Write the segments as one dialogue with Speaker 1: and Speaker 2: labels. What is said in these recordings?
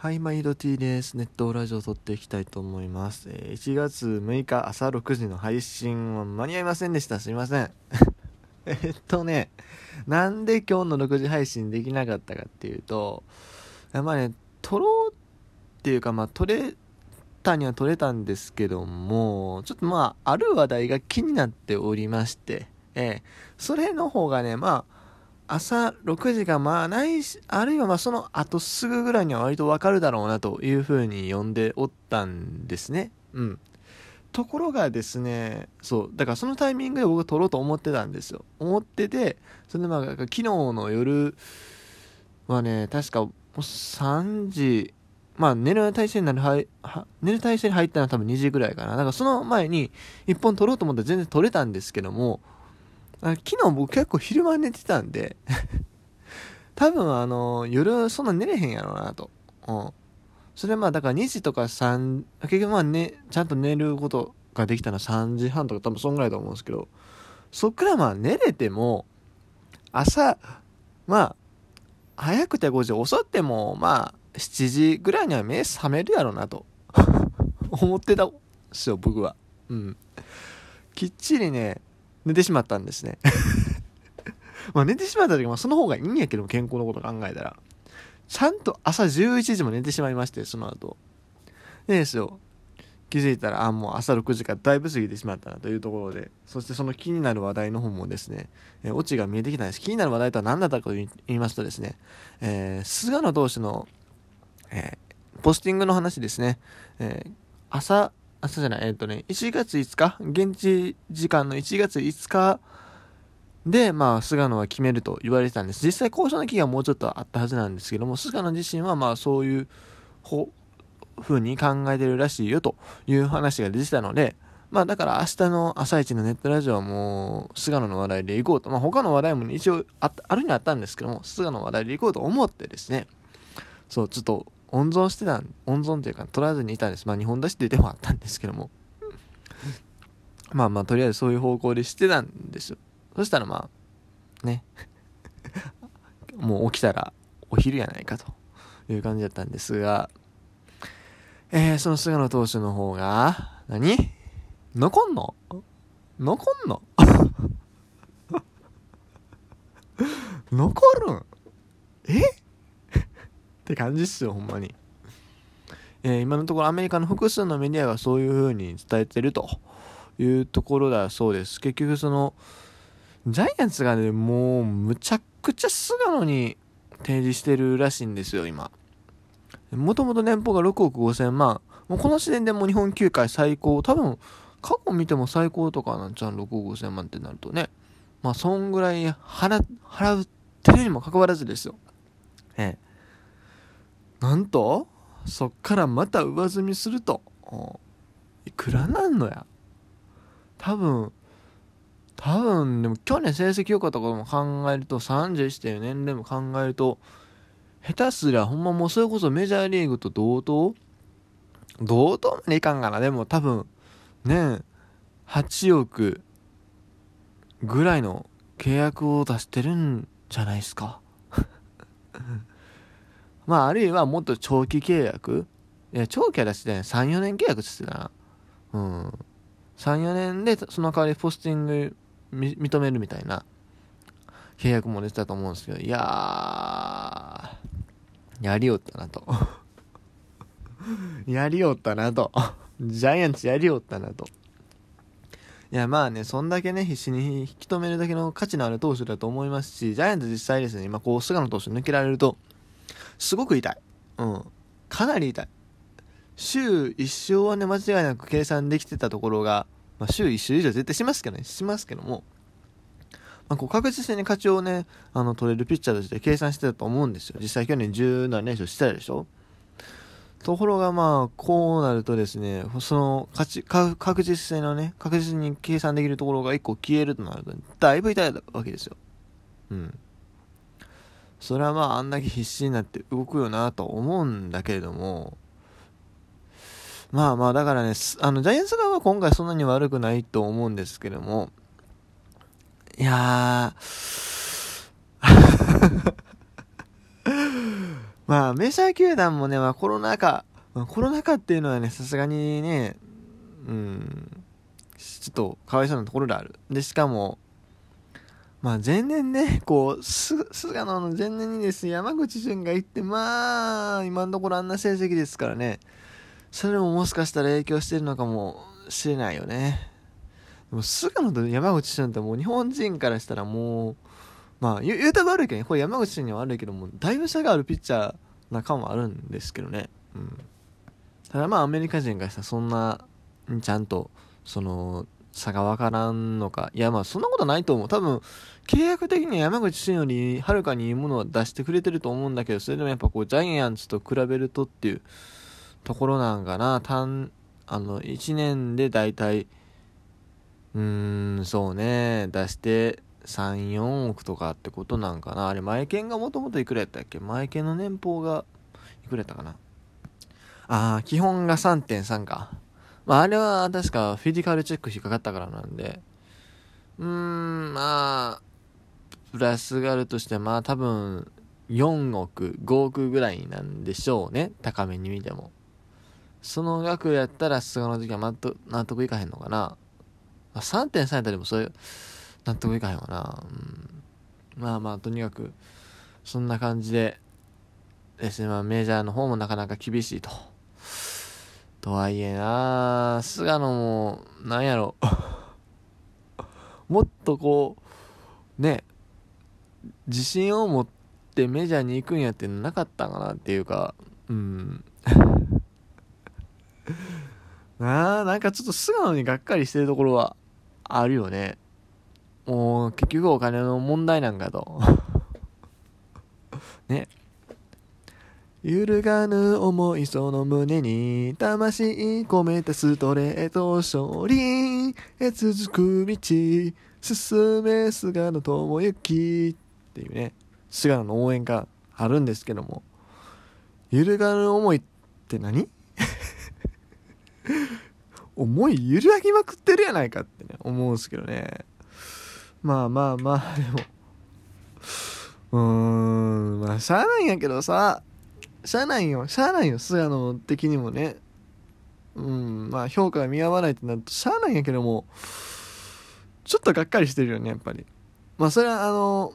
Speaker 1: はい、毎度 T です。ネットラジオを撮っていきたいと思います。えー、1月6日朝6時の配信は間に合いませんでした。すいません。えっとね、なんで今日の6時配信できなかったかっていうと、まあね、撮ろうっていうか、まあ撮れたには撮れたんですけども、ちょっとまあ、ある話題が気になっておりまして、えー、それの方がね、まあ、朝6時がまあないし、あるいはまあその後すぐぐらいには割とわかるだろうなというふうに呼んでおったんですね。うん。ところがですね、そう、だからそのタイミングで僕撮ろうと思ってたんですよ。思ってて、それでまあ昨日の夜はね、確かもう3時、まあ寝る体制になる、は寝る体制に入ったのは多分2時ぐらいかな。だからその前に1本撮ろうと思ったら全然撮れたんですけども、あ昨日僕結構昼間寝てたんで 多分あの、夜そんな寝れへんやろうなと。うん。それまあだから2時とか3、結局まあね、ちゃんと寝ることができたのは3時半とか多分そんぐらいだと思うんですけど、そっからまあ寝れても、朝、まあ、早くて5時、遅ってもまあ、7時ぐらいには目覚めるやろうなと 思ってたんですよ、僕は。うん。きっちりね、寝てしまったんですね。まあ寝てしまった時はその方がいいんやけど健康のこと考えたら。ちゃんと朝11時も寝てしまいましてその後。でですよ気づいたらあもう朝6時からだいぶ過ぎてしまったなというところで。そしてその気になる話題の方もですね、え、オチが見えてきたんです。気になる話題とは何だったかと言いますとですね、えー、菅野投手の、えー、ポスティングの話ですね、えー、朝朝じゃない、えっ、ー、とね、1月5日、現地時間の1月5日で、まあ、菅野は決めると言われてたんです。実際交渉の期限はもうちょっとあったはずなんですけども、菅野自身はまあ、そういうふうに考えてるらしいよという話が出てたので、まあだから明日の朝一のネットラジオはもう菅野の話題で行こうと。まあ他の話題も一応ああるにはあったんですけども、菅野の話題で行こうと思ってですね、そう、ちょっと温存してた温存というか取らずにいたんです。まあ日本出しっていう手もあったんですけども。まあまあとりあえずそういう方向でしてたんですよ。そしたらまあね。もう起きたらお昼やないかという感じだったんですが。えー、その菅野投手の方が何？残んの？残んの？残るん？え？って感じっすよ、ほんまに。えー、今のところアメリカの複数のメディアがそういう風に伝えてるというところだそうです。結局その、ジャイアンツがね、もうむちゃくちゃ菅野に提示してるらしいんですよ、今。もともと年俸が6億5千万。もうこの時点でもう日本球界最高。多分、過去見ても最高とかなんちゃう？6億5千万ってなるとね。まあ、そんぐらい払、払ってるにもかかわらずですよ。ええ。なんとそっからまた上積みすると。いくらなんのや？多分多分でも去年成績良かったことも考えると31っていう年齢も考えると下手すりゃほんまもうそれこそメジャーリーグと同等？同等までいかんかな。でも多分年8億ぐらいの契約を出してるんじゃないですか。まあ、あるいはもっと長期契約いや、長期は出してない。3、4年契約してたな。うん。3、4年で、その代わりポスティング認めるみたいな契約も出てたと思うんですけど、いやー、やりよったなと。やりよったなと。ジャイアンツやりよったなと。いや、まあね、そんだけね、必死に引き止めるだけの価値のある投手だと思いますし、ジャイアンツ実際ですね、今こう、菅野投手抜けられると、すごく痛い。うん。かなり痛い。週1勝はね、間違いなく計算できてたところが、まあ、週1勝以上絶対しますけどね、しますけども、まあ、こう確実に勝ちをね、あの、取れるピッチャーとして計算してたと思うんですよ。実際去年17連勝してたでしょところがまあ、こうなるとですね、その勝ち、確実性のね、確実に計算できるところが1個消えるとなると、だいぶ痛いわけですよ。うん。それはまああんだけ必死になって動くよなと思うんだけれども、まあまあだからね、あのジャイアンツ側は今回そんなに悪くないと思うんですけども、いやー、まあ、メジャー球団もね、まあ、コロナ禍、コロナ禍っていうのはね、さすがにね、うん、ちょっとかわいそうなところである。で、しかも、まあ前年ね、こう、す菅野の前年にですね、山口淳が行って、まあ、今のところあんな成績ですからね、それももしかしたら影響してるのかもしれないよね。でも菅野と山口俊ってもう日本人からしたらもう、まあ言うたら悪いけどね、これ山口俊には悪いけども、だいぶ差があるピッチャー仲もあるんですけどね。うん。ただまあアメリカ人がしたらそんな、ちゃんと、その、差が分からんのか。いや、まあ、そんなことないと思う。多分、契約的には山口俊よりはるかにいいものを出してくれてると思うんだけど、それでもやっぱこう、ジャイアンツと比べるとっていうところなんかな。単、あの、1年でだいたい、うーん、そうね、出して3、4億とかってことなんかな。あれ、前券がもともといくらやったっけ？前券の年俸がいくらやったかな？ああ、基本が3.3か。まあ、あれは確かフィジカルチェック引っかかったからなんで、うーん、まあ、プラスがあるとして、まあ多分、4億、5億ぐらいなんでしょうね。高めに見ても。その額やったら、菅の時は納得いかへんのかな。まあ、3.3やったらでもそれ、納得いかへんわな。うん、まあまあ、とにかく、そんな感じで、ですね、まあメジャーの方もなかなか厳しいと。とはいえな菅野も、なんやろ。もっとこう、ね、自信を持ってメジャーに行くんやってなかったかなっていうか、うん。なあ、なんかちょっと菅野にがっかりしてるところはあるよね。もう結局お金の問題なんかと。ね。揺るがぬ思いその胸に魂込めたストレート勝利へ続く道進め菅野智之っていうね菅野の応援があるんですけども。揺るがぬ思いって何？思い揺らぎまくってるやないかってね思うんですけどね。まあまあまあでも。うーんまあしゃあないんやけどさ。しゃあないよ。しゃあないよ。菅野的にもね。うん。まあ評価が見合わないってなるとしゃあないんやけどもちょっとがっかりしてるよねやっぱり。まあそれはあの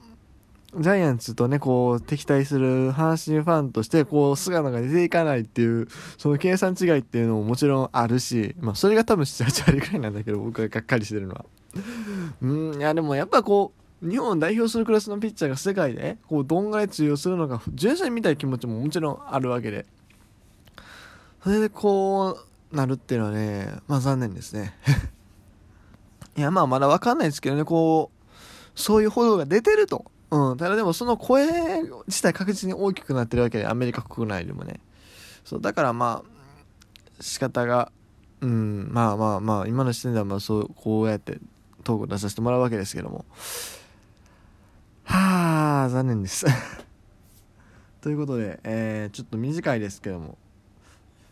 Speaker 1: ジャイアンツとね、こう、敵対する阪神ファンとして、こう、菅野が出ていかないっていう、その計算違いっていうのももちろんあるし、まあ、それが多分7、8割くらいなんだけど、僕ががっかりしてるのは。うん、いや、でもやっぱこう、日本を代表するクラスのピッチャーが世界でこうどんぐらい通用するのか純粋に見たい気持ちももちろんあるわけで。それでこうなるっていうのはねまあ残念ですね。いやまあまだ分かんないですけどねこうそういう報道が出てると。うんただでもその声自体確実に大きくなってるわけでアメリカ国内でもね。そうだからまあ仕方がうんまあまあまあ今の時点ではまあそうこうやってトーク出させてもらうわけですけども。はあ、残念です ということで、えー、ちょっと短いですけども。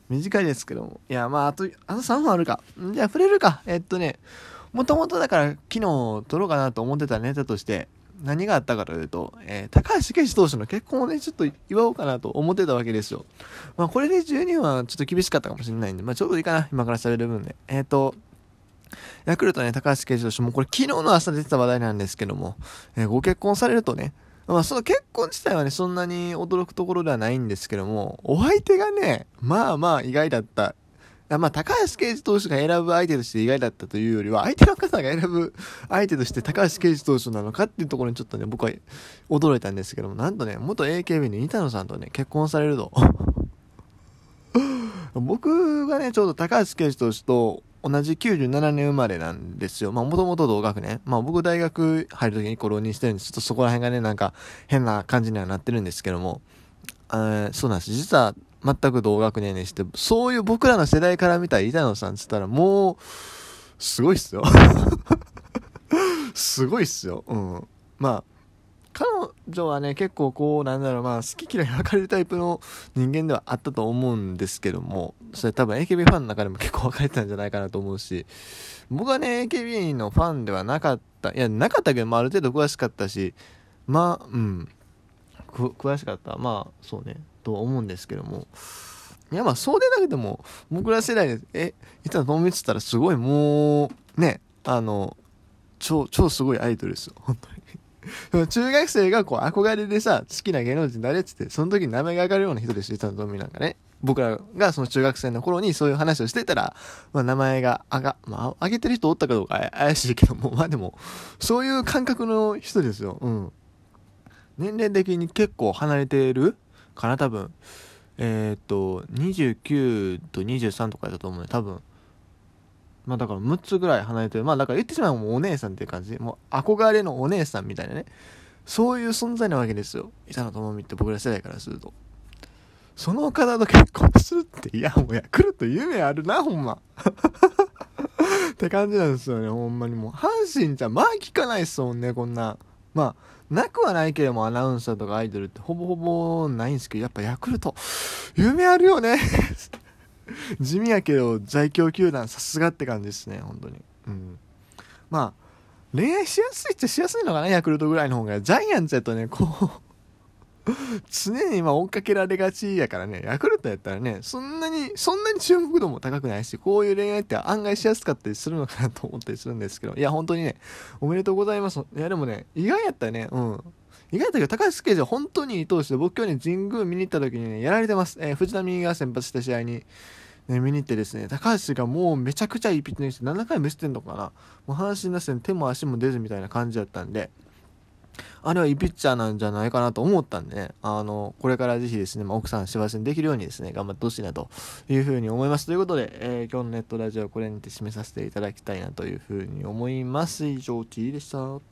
Speaker 1: 短いですけども。いや、まあ、あと、あと3分あるか。じゃあ、触れるか。えっとね、もともとだから、昨日撮ろうかなと思ってたネタとして、何があったかというと、えー、高橋奎二投手の結婚をね、ちょっと祝おうかなと思ってたわけですよ。まあ、これで12分はちょっと厳しかったかもしれないんで、まあ、ちょうどいいかな、今から喋る分で。えっ、と、ヤクルトね、高橋奎二投手も、これ昨日の朝出てた話題なんですけども、えー、ご結婚されるとね、まあその結婚自体はね、そんなに驚くところではないんですけども、お相手がね、まあまあ意外だった。まあ、高橋奎二投手が選ぶ相手として意外だったというよりは、相手の方が選ぶ相手として高橋奎二投手なのかっていうところにちょっとね、僕は驚いたんですけども、なんとね、元 AKB の板野さんとね、結婚されると。僕がね、ちょうど高橋奎二投手と同じ97年生まれなんですよ。まあ、もともと同学年。まあ、僕大学入る時に浪人してるんで、ちょっとそこら辺がね、なんか変な感じにはなってるんですけども、えそうなんです。実は全く同学年にして、そういう僕らの世代から見た板野さんって言ったら、もう、すごいっすよ。すごいっすよ。うん。まあ、女はね、結構こう、なんだろう、まあ、好き嫌い分かれるタイプの人間ではあったと思うんですけども、それ多分 AKB ファンの中でも結構分かれてたんじゃないかなと思うし、僕はね、AKB のファンではなかった、いや、なかったけど、まあ、ある程度詳しかったし、まあ、うん、詳しかった。まあ、そうね。と思うんですけどもいやまあそうでなくても僕ら世代でえいたら友達ったらすごいもうねあの超超すごいアイドルですよ本当に 中学生がこう憧れでさ好きな芸能人誰っつってその時に名前が上がるような人でしょ板野友美なんかね僕らがその中学生の頃にそういう話をしてたら、まあ、名前があが、まあ、上げてる人おったかどうか怪しいけども、まあでも、そういう感覚の人ですよ。うん。年齢的に結構離れてるかな、多分。えー、っと、29と23とかやったと思うね、多分。まあだから6つぐらい離れてる。まあだから言ってしまえばもうお姉さんっていう感じ。もう憧れのお姉さんみたいなね。そういう存在なわけですよ。板野友美って僕ら世代からすると。その方と結婚するって、いや、もうヤクルト夢あるな、ほんま。って感じなんですよね、ほんまにもう。阪神じゃ、まあ聞かないっすもんね、こんな。まあ、なくはないけれども、アナウンサーとかアイドルってほぼほぼないんですけど、やっぱヤクルト、夢あるよね。地味やけど、在京球団さすがって感じですね、本当に。うん。まあ、恋愛しやすいっちゃしやすいのかな、ヤクルトぐらいの方が。ジャイアンツやとね、こう常にま追っかけられがちやからね、ヤクルトやったらね、そんなに、そんなに注目度も高くないし、こういう恋愛って案外しやすかったりするのかなと思ったりするんですけど、いや、本当にね、おめでとうございます。いや、でもね、意外やったらね、うん。意外だけど、高橋奎二は本当にいい投手で、僕今日ね、神宮見に行った時にね、やられてます。えー、藤波が先発した試合に、ね、見に行ってですね、高橋がもうめちゃくちゃいいピッチングして、7回無失点とかな、もう阪神打線手も足も出ずみたいな感じだったんで、あれはいいピッチャーなんじゃないかなと思ったんでね、あの、これからぜひですね、まあ、奥さん幸せにできるようにですね、頑張ってほしいなというふうに思います。ということで、えー、今日のネットラジオこれにて締めさせていただきたいなというふうに思います。以上、T でした。